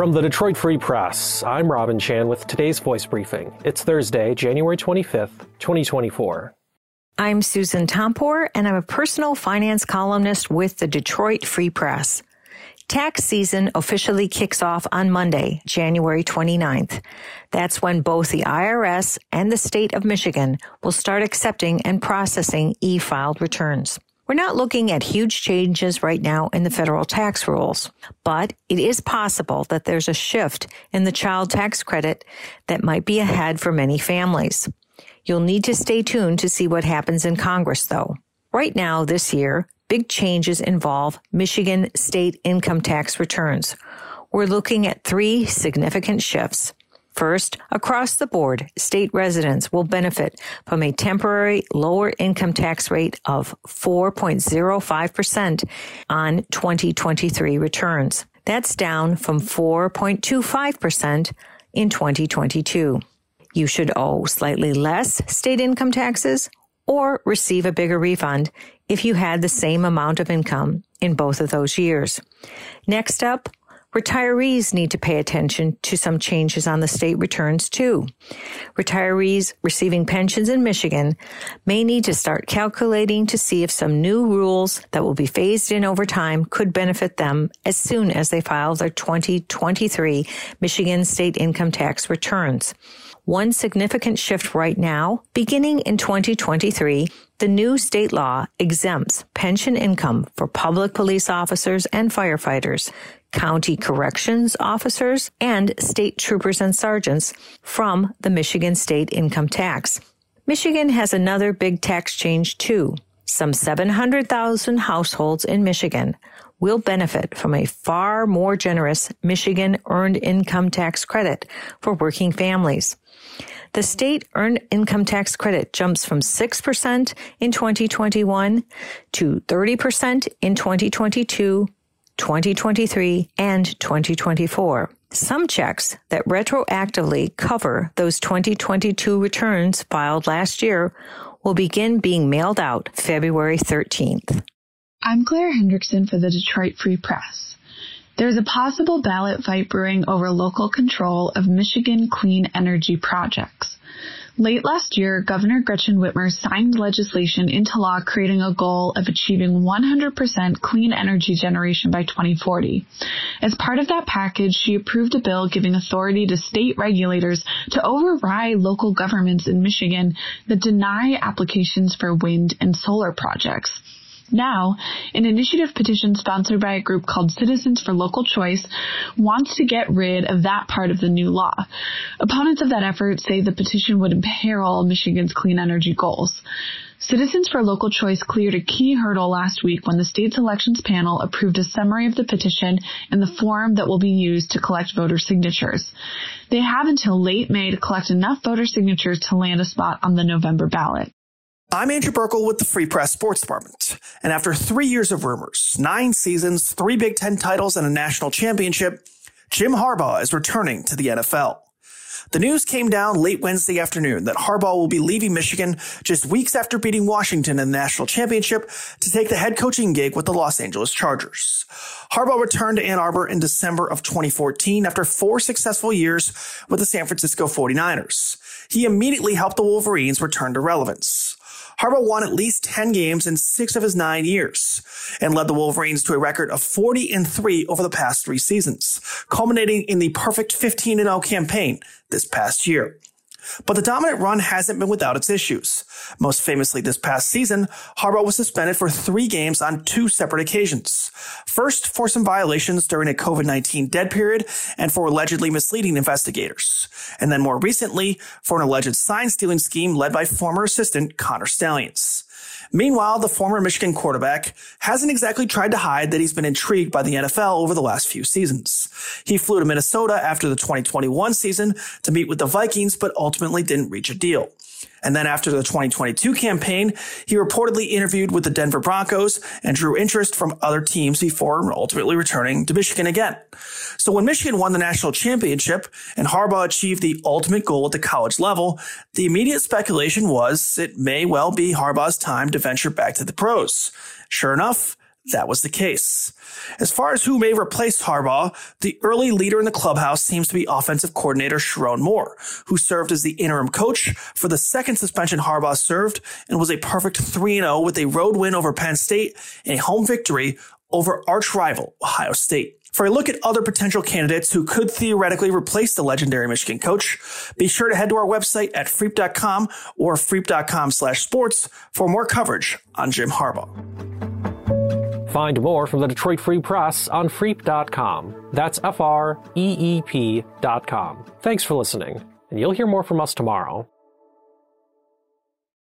From the Detroit Free Press, I'm Robin Chan with today's voice briefing. It's Thursday, January 25th, 2024. I'm Susan Tompor, and I'm a personal finance columnist with the Detroit Free Press. Tax season officially kicks off on Monday, January 29th. That's when both the IRS and the state of Michigan will start accepting and processing e-filed returns. We're not looking at huge changes right now in the federal tax rules, but it is possible that there's a shift in the child tax credit that might be ahead for many families. You'll need to stay tuned to see what happens in Congress though. Right now, this year, big changes involve Michigan state income tax returns. We're looking at three significant shifts. First, across the board, state residents will benefit from a temporary lower income tax rate of 4.05% on 2023 returns. That's down from 4.25% in 2022. You should owe slightly less state income taxes or receive a bigger refund if you had the same amount of income in both of those years. Next up, retirees need to pay attention to some changes on the state returns too. Retirees receiving pensions in Michigan may need to start calculating to see if some new rules that will be phased in over time could benefit them as soon as they file their 2023 Michigan state income tax returns. One significant shift right now, beginning in 2023, the new state law exempts pension income for public police officers and firefighters, county corrections officers, and state troopers and sergeants from the Michigan state income tax. Michigan has another big tax change too. Some 700,000 households in Michigan will benefit from a far more generous Michigan earned income tax credit for working families. The state earned income tax credit jumps from 6% in 2021 to 30% in 2022, 2023, and 2024. Some checks that retroactively cover those 2022 returns filed last year will begin being mailed out February 13th. I'm Clara Hendrickson for the Detroit Free Press. There's a possible ballot fight brewing over local control of Michigan clean energy projects. Late last year, Governor Gretchen Whitmer signed legislation into law creating a goal of achieving 100% clean energy generation by 2040. As part of that package, she approved a bill giving authority to state regulators to override local governments in Michigan that deny applications for wind and solar projects. Now, an initiative petition sponsored by a group called Citizens for Local Choice wants to get rid of that part of the new law. Opponents of that effort say the petition would imperil Michigan's clean energy goals. Citizens for Local Choice cleared a key hurdle last week when the state's elections panel approved a summary of the petition in the form that will be used to collect voter signatures. They have until late May to collect enough voter signatures to land a spot on the November ballot. I'm Andrew Burkle with the Free Press Sports Department. And after three years of rumors, nine seasons, three Big Ten titles, and a national championship, Jim Harbaugh is returning to the NFL. The news came down late Wednesday afternoon that Harbaugh will be leaving Michigan just weeks after beating Washington in the national championship to take the head coaching gig with the Los Angeles Chargers. Harbaugh returned to Ann Arbor in December of 2014 after four successful years with the San Francisco 49ers. He immediately helped the Wolverines return to relevance. Harbaugh won at least 10 games in six of his nine years and led the Wolverines to a record of 40 and 3 over the past three seasons, culminating in the perfect 15 and 0 campaign this past year. But the dominant run hasn't been without its issues. Most famously this past season, Harbaugh was suspended for three games on two separate occasions. First, for some violations during a COVID-19 dead period and for allegedly misleading investigators. And then more recently, for an alleged sign stealing scheme led by former assistant Connor Stalions. Meanwhile, the former Michigan quarterback hasn't exactly tried to hide that he's been intrigued by the NFL over the last few seasons. He flew to Minnesota after the 2021 season to meet with the Vikings, but ultimately didn't reach a deal. And then after the 2022 campaign, he reportedly interviewed with the Denver Broncos and drew interest from other teams before ultimately returning to Michigan again. So when Michigan won the national championship and Harbaugh achieved the ultimate goal at the college level, the immediate speculation was it may well be Harbaugh's time to venture back to the pros. Sure enough, that was the case. As far as who may replace Harbaugh, the early leader in the clubhouse seems to be offensive coordinator Sherrone Moore, who served as the interim coach for the second suspension Harbaugh served and was a perfect 3-0 with a road win over Penn State and a home victory over arch rival Ohio State. For a look at other potential candidates who could theoretically replace the legendary Michigan coach, be sure to head to our website at freep.com or freep.com slash sports for more coverage on Jim Harbaugh. Find more from the Detroit Free Press on Freep.com. That's F R E E P.com. Thanks for listening, and you'll hear more from us tomorrow.